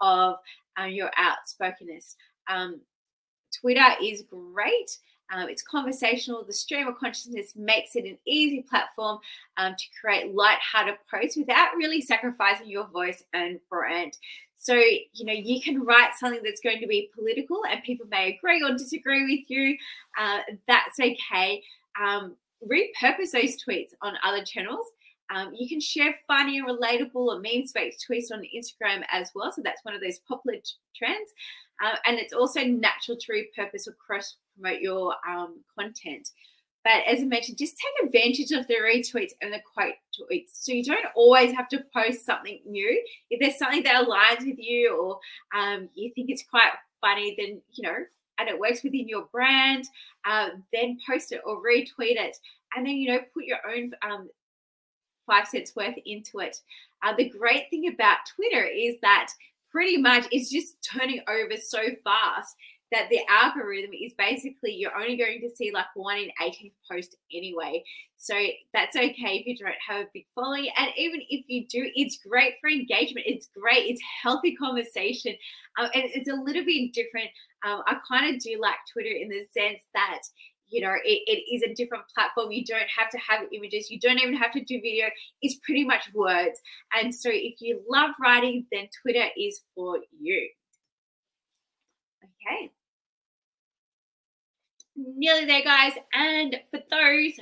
of um, your outspokenness? Um, Twitter is great. Um, it's conversational. The stream of consciousness makes it an easy platform um, to create light-hearted posts without really sacrificing your voice and brand. So, you know, you can write something that's going to be political and people may agree or disagree with you. Uh, that's okay. Um, repurpose those tweets on other channels. Um, you can share funny and relatable or meme-based tweets on Instagram as well. So that's one of those popular trends. Uh, and it's also natural to repurpose or cross promote your um, content. But as I mentioned, just take advantage of the retweets and the quote tweets. So you don't always have to post something new. If there's something that aligns with you or um, you think it's quite funny, then, you know, and it works within your brand, uh, then post it or retweet it. And then, you know, put your own um, five cents worth into it. Uh, the great thing about Twitter is that pretty much it's just turning over so fast that the algorithm is basically you're only going to see like one in 18 post anyway. So that's okay if you don't have a big following. And even if you do, it's great for engagement. It's great. It's healthy conversation. Um, and it's a little bit different. Um, I kind of do like Twitter in the sense that you know it, it is a different platform you don't have to have images you don't even have to do video it's pretty much words and so if you love writing then twitter is for you okay nearly there, guys. And for those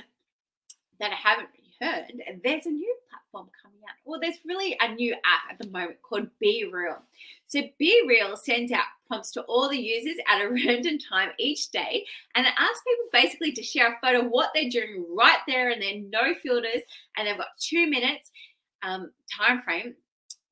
that haven't heard, there's a new platform coming out. Well, there's really a new app at the moment called BeReal. So BeReal sends out prompts to all the users at a random time each day, and it asks people basically to share a photo what they're doing right there, and then no filters, and they've got two minutes um, time frame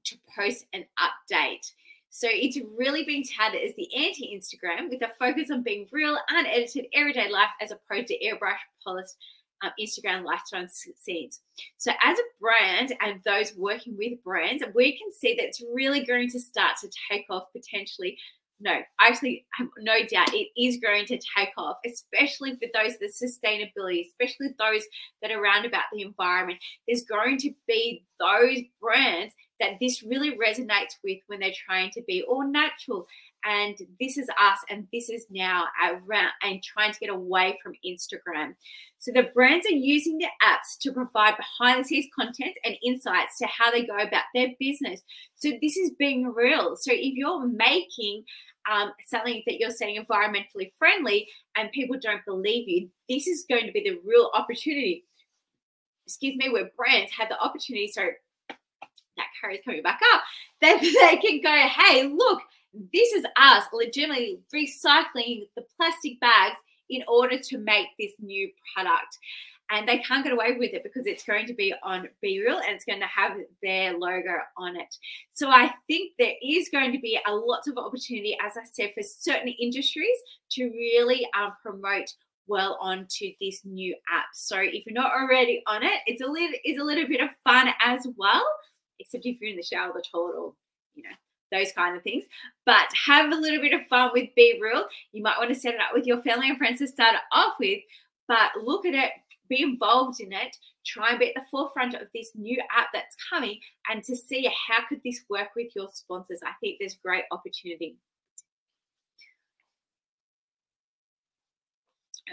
to post an update. So it's really been touted as the anti Instagram with a focus on being real, unedited, everyday life as opposed to airbrush polished um, Instagram lifestyle scenes. So, as a brand and those working with brands, we can see that it's really going to start to take off potentially. No, I actually have no doubt it is going to take off, especially for those the sustainability, especially those that are around about the environment. There's going to be those brands that this really resonates with when they're trying to be all natural. And this is us, and this is now around and trying to get away from Instagram. So the brands are using the apps to provide behind the scenes content and insights to how they go about their business. So this is being real. So if you're making um, something that you're saying environmentally friendly and people don't believe you, this is going to be the real opportunity. Excuse me, where brands have the opportunity. So that carrier's coming back up, then they can go, hey, look, this is us legitimately recycling the plastic bags in order to make this new product. And they can't get away with it because it's going to be on BeReal and it's going to have their logo on it. So I think there is going to be a lots of opportunity, as I said, for certain industries to really um, promote well onto this new app. So if you're not already on it, it's a little it's a little bit of fun as well except if you're in the shower, the toilet, or you know those kind of things. But have a little bit of fun with BeReal. You might want to set it up with your family and friends to start it off with, but look at it, be involved in it, try and be at the forefront of this new app that's coming, and to see how could this work with your sponsors. I think there's great opportunity.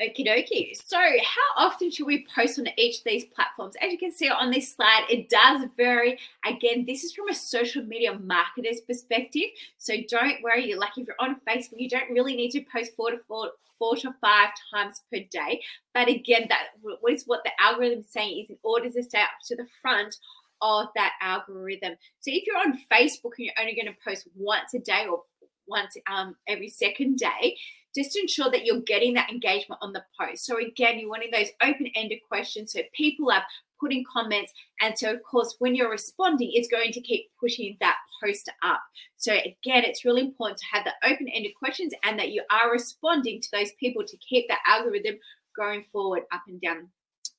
Okie dokie. So, how often should we post on each of these platforms? As you can see on this slide, it does vary. Again, this is from a social media marketer's perspective. So, don't worry. Like if you're on Facebook, you don't really need to post four to four, four to five times per day. But again, that that is what the algorithm is saying is in order to stay up to the front of that algorithm. So, if you're on Facebook and you're only going to post once a day or once um, every second day, just ensure that you're getting that engagement on the post. So again, you're wanting those open-ended questions so people are putting comments. And so, of course, when you're responding, it's going to keep pushing that post up. So, again, it's really important to have the open ended questions and that you are responding to those people to keep that algorithm going forward up and down.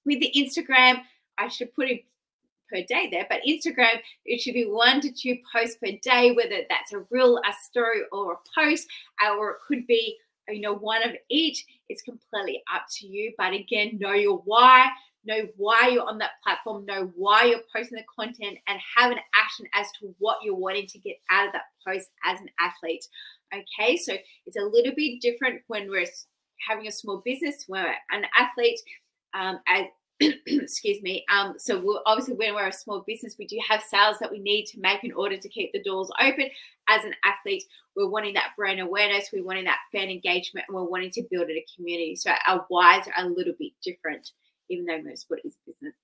With the Instagram, I should put it per day there, but Instagram, it should be one to two posts per day, whether that's a reel, a story, or a post, or it could be you know, one of each. It's completely up to you. But again, know your why, know why you're on that platform, know why you're posting the content, and have an action as to what you're wanting to get out of that post as an athlete. Okay, so it's a little bit different when we're having a small business, when we're an athlete. Um, as excuse me. Um, so we're, obviously, when we're a small business, we do have sales that we need to make in order to keep the doors open. As an athlete, we're wanting that brand awareness, we're wanting that fan engagement, and we're wanting to build a community. So our whys are a little bit different, even though most is business.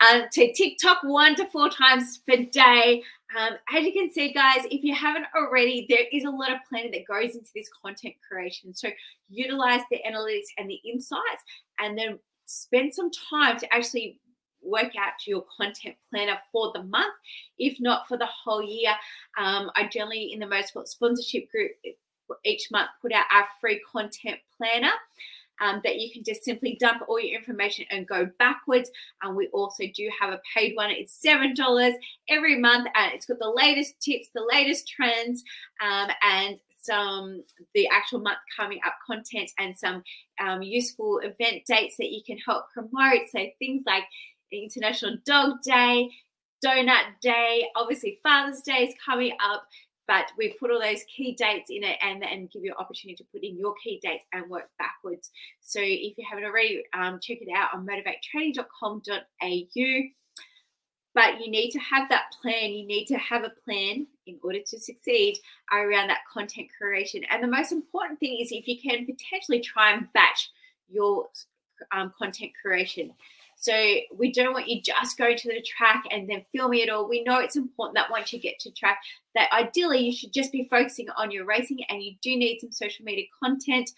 Um, to TikTok one to four times per day. Um, as you can see, guys, if you haven't already, there is a lot of planning that goes into this content creation. So utilize the analytics and the insights, and then spend some time to actually work out your content planner for the month, if not for the whole year. Um, I generally, in the Motorsport Sponsorship Group, each month put out our free content planner. Um, that you can just simply dump all your information and go backwards. And we also do have a paid one. It's seven dollars every month, and it's got the latest tips, the latest trends, um, and some the actual month coming up content and some um, useful event dates that you can help promote. So things like International Dog Day, Donut Day, obviously Father's Day is coming up. But we've put all those key dates in it and, and give you an opportunity to put in your key dates and work backwards. So if you haven't already, um, check it out on motivatetraining.com.au but you need to have that plan. You need to have a plan in order to succeed around that content creation. And the most important thing is if you can potentially try and batch your um, content creation. So we don't want you just going to the track and then filming it all. We know it's important that once you get to track, that ideally you should just be focusing on your racing and you do need some social media content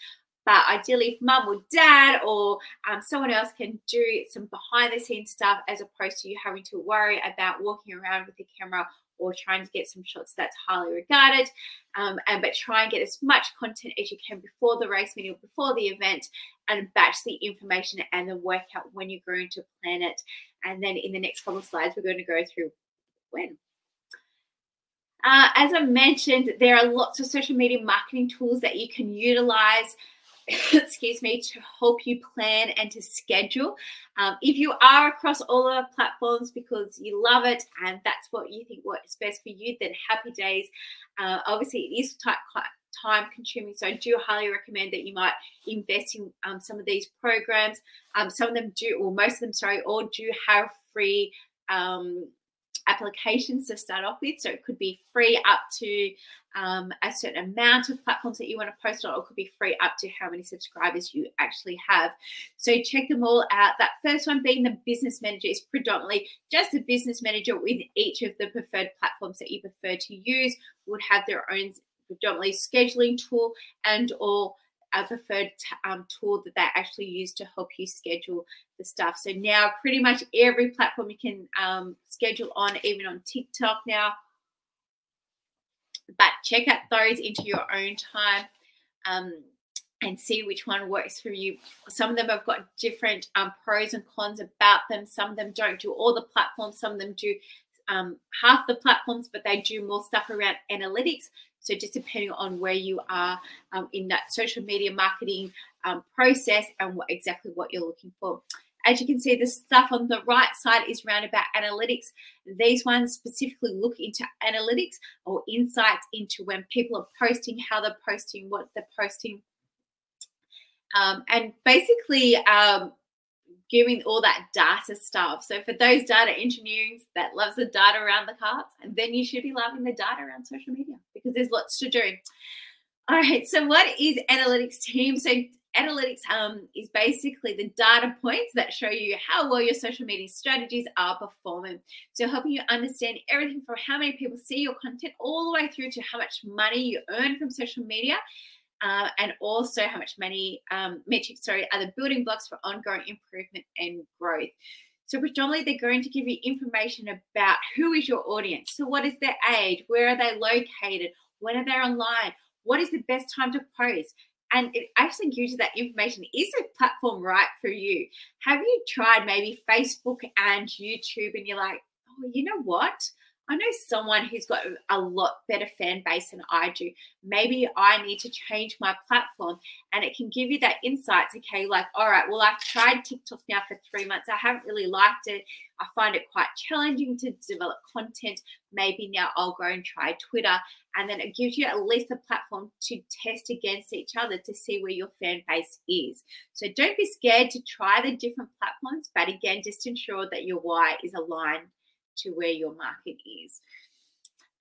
but ideally, if mum or dad or um, someone else can do some behind the scenes stuff as opposed to you having to worry about walking around with the camera or trying to get some shots that's highly regarded. Um, and but try and get as much content as you can before the race meeting or before the event and batch the information and the workout when you're going to plan it. And then in the next couple of slides, we're going to go through when. Uh, as I mentioned, there are lots of social media marketing tools that you can utilize. excuse me, to help you plan and to schedule. Um, if you are across all our platforms because you love it and that's what you think works best for you, then happy days. Uh, obviously, it is time consuming, so I do highly recommend that you might invest in um, some of these programs. Um, some of them do, or most of them, sorry, all do have free um, applications to start off with. So it could be free up to um, a certain amount of platforms that you want to post on, or could be free up to how many subscribers you actually have. So check them all out. That first one being the business manager is predominantly just a business manager with each of the preferred platforms that you prefer to use would have their own predominantly scheduling tool and or preferred um, tool that they actually use to help you schedule the stuff. So now pretty much every platform you can um, schedule on, even on TikTok now. But check out those into your own time um, and see which one works for you. Some of them have got different um, pros and cons about them. Some of them don't do all the platforms. Some of them do um, half the platforms, but they do more stuff around analytics. So just depending on where you are um, in that social media marketing um, process and what exactly what you're looking for. As you can see, the stuff on the right side is around about analytics. These ones specifically look into analytics or insights into when people are posting, how they're posting, what they're posting. Um, and basically, um, giving all that data stuff. So for those data engineers that loves the data around the cards, and then you should be loving the data around social media because there's lots to do. All right, so what is analytics team? So analytics um, is basically the data points that show you how well your social media strategies are performing. So helping you understand everything from how many people see your content all the way through to how much money you earn from social media uh, and also how much money um, metrics sorry are the building blocks for ongoing improvement and growth. So predominantly they're going to give you information about who is your audience. So what is their age? Where are they located? When are they online? What is the best time to post? And it actually gives you that information. Is the platform right for you? Have you tried maybe Facebook and YouTube and you're like, oh, you know what? I know someone who's got a lot better fan base than I do. Maybe I need to change my platform and it can give you that insights. Okay, like, all right, well, I've tried TikTok now for three months. I haven't really liked it. I find it quite challenging to develop content. Maybe now I'll go and try Twitter. And then it gives you at least a platform to test against each other to see where your fan base is. So don't be scared to try the different platforms, but again, just ensure that your why is aligned to where your market is.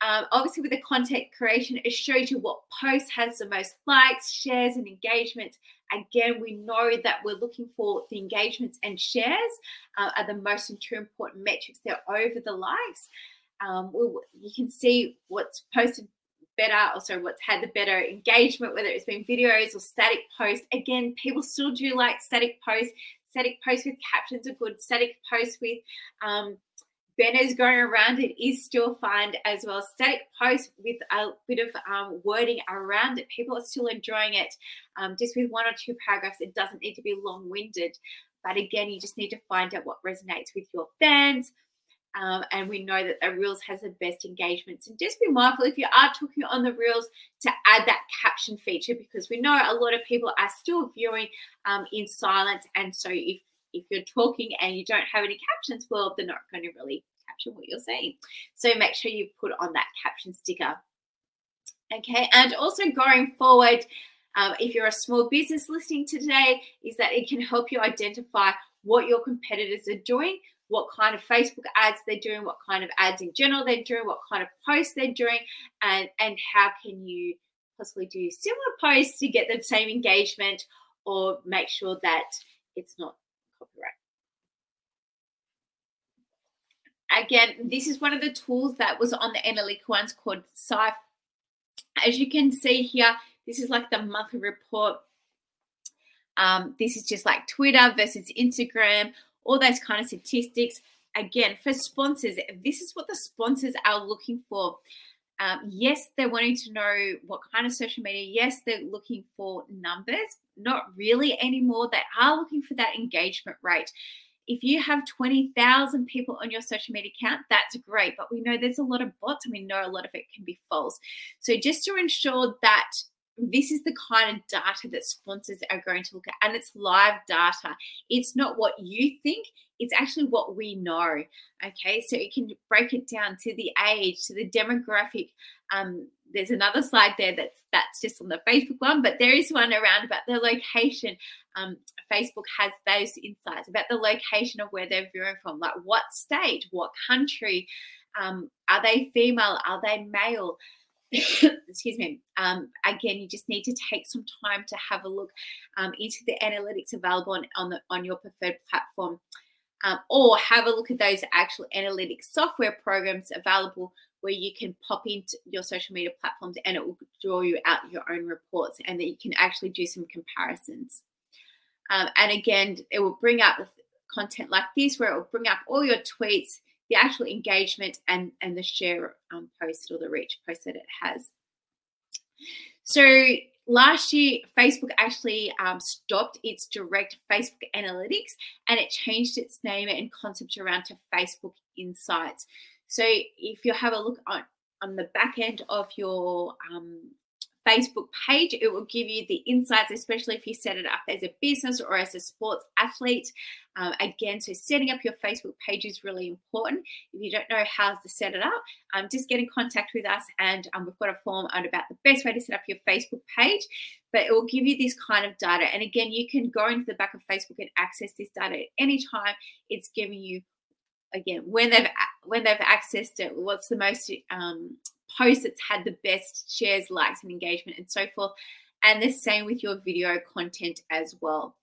Um, obviously, with the content creation, it shows you what post has the most likes, shares, and engagements. Again, we know that we're looking for the engagements and shares uh, are the most two important metrics. They're over the likes. Um, you can see what's posted better, also what's had the better engagement, whether it's been videos or static posts. Again, people still do like static posts. Static posts with captions are good. Static posts with um, banners going around it is still fine as well. Static posts with a bit of um, wording around it. People are still enjoying it. Um, just with one or two paragraphs, it doesn't need to be long winded. But again, you just need to find out what resonates with your fans. Um, and we know that the Reels has the best engagements. And just be mindful if you are talking on the Reels to add that caption feature because we know a lot of people are still viewing um, in silence. And so if if you're talking and you don't have any captions, well, they're not going to really capture what you're saying. So make sure you put on that caption sticker. Okay, and also going forward, um, if you're a small business listening today, is that it can help you identify what your competitors are doing, what kind of Facebook ads they're doing, what kind of ads in general they're doing, what kind of posts they're doing, and, and how can you possibly do similar posts to get the same engagement or make sure that it's not Again, this is one of the tools that was on the Analytica ones called Sive. As you can see here, this is like the monthly report. Um, this is just like Twitter versus Instagram, all those kind of statistics. Again, for sponsors, this is what the sponsors are looking for. Um, yes, they're wanting to know what kind of social media. Yes, they're looking for numbers. Not really anymore. They are looking for that engagement rate. If you have 20,000 people on your social media account, that's great. But we know there's a lot of bots and we know a lot of it can be false. So just to ensure that this is the kind of data that sponsors are going to look at, and it's live data. It's not what you think, it's actually what we know. Okay, so you can break it down to the age, to the demographic. Um, there's another slide there that's that's just on the Facebook one, but there is one around about the location. Um, Facebook has those insights about the location of where they're viewing from, like what state, what country, um, are they female, are they male? excuse me. Um, again, you just need to take some time to have a look um, into the analytics available on, on, the, on your preferred platform. Um, or have a look at those actual analytics software programs available where you can pop into your social media platforms and it will draw you out your own reports and that you can actually do some comparisons. Um, and again, it will bring up content like this where it will bring up all your tweets, the actual engagement and, and the share um, post or the reach post that it has. So last year, Facebook actually um, stopped its direct Facebook analytics and it changed its name and concept around to Facebook Insights. So if you have a look on, on the back end of your um, Facebook page. It will give you the insights, especially if you set it up as a business or as a sports athlete. Um, again, so setting up your Facebook page is really important. If you don't know how to set it up, um, just get in contact with us and um, we've got a form on about the best way to set up your Facebook page. But it will give you this kind of data. And again, you can go into the back of Facebook and access this data at any time. It's giving you again when they've when they've accessed it what's the most um, post that's had the best shares, likes, and engagement, and so forth. And the same with your video content as well.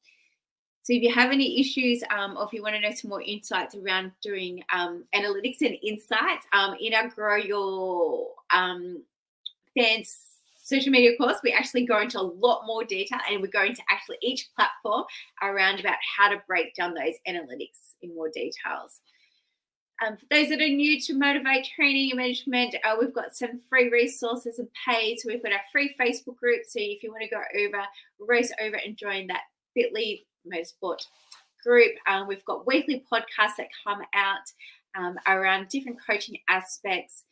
So if you have any issues um, or if you want to know some more insights around doing um, analytics and insights um, in our Grow Your um, Fans social media course, we actually go into a lot more detail and we're going to actually each platform around about how to break down those analytics in more details. Um, for those that are new to Motivate Training and Management, uh, we've got some free resources and paid. So we've got our free Facebook group. So if you want to go over, race over and join that Bitly Motorsport group, um, we've got weekly podcasts that come out um, around different coaching aspects.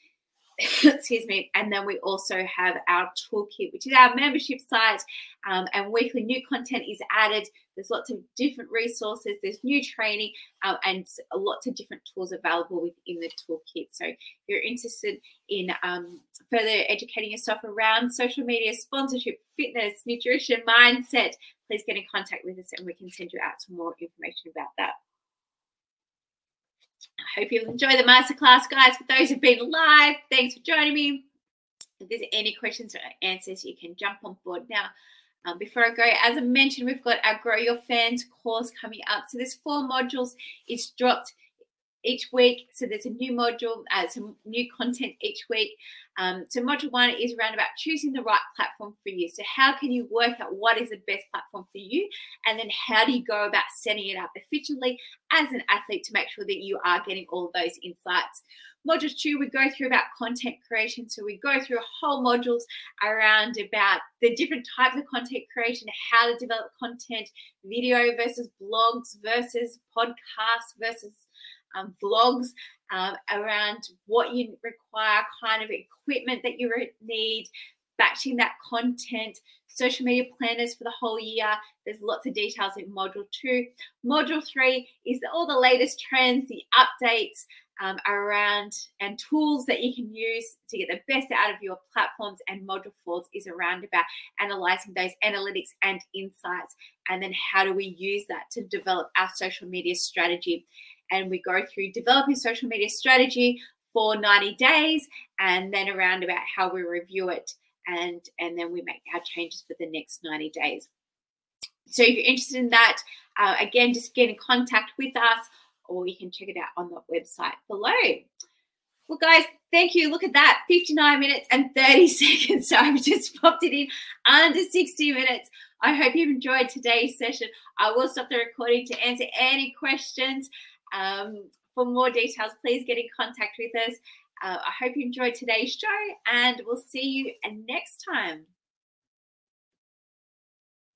excuse me. And then we also have our toolkit, which is our membership site, um, and weekly new content is added. There's lots of different resources, there's new training, uh, and lots of different tools available within the toolkit. So if you're interested in um, further educating yourself around social media, sponsorship, fitness, nutrition, mindset, please get in contact with us and we can send you out some more information about that. I hope you enjoy the masterclass, guys. For those who've been live, thanks for joining me. If there's any questions or answers, you can jump on board now. Um, before I go, as I mentioned, we've got our Grow Your Fans course coming up. So there's four modules. It's dropped each week. So there's a new module, uh, some new content each week. Um, so module one is around about choosing the right platform for you. So how can you work out what is the best platform for you, and then how do you go about setting it up efficiently as an athlete to make sure that you are getting all those insights. Module two, we go through about content creation. So we go through a whole modules around about the different types of content creation, how to develop content, video versus blogs versus podcasts versus um, vlogs um, around what you require, kind of equipment that you need, batching that content, social media planners for the whole year. There's lots of details in module two. Module three is all the latest trends, the updates um, around and tools that you can use to get the best out of your platforms. And module four is around about analyzing those analytics and insights. And then how do we use that to develop our social media strategy? and we go through developing social media strategy for 90 days and then around about how we review it and and then we make our changes for the next 90 days so if you're interested in that uh, again just get in contact with us or you can check it out on the website below. Well guys thank you. Look at that 59 minutes and 30 seconds. So i've just popped it in under 60 minutes. I hope you've enjoyed today's session. I will stop the recording to answer any questions. Um, for more details, please get in contact with us. Uh, I hope you enjoyed today's show, and we'll see you next time.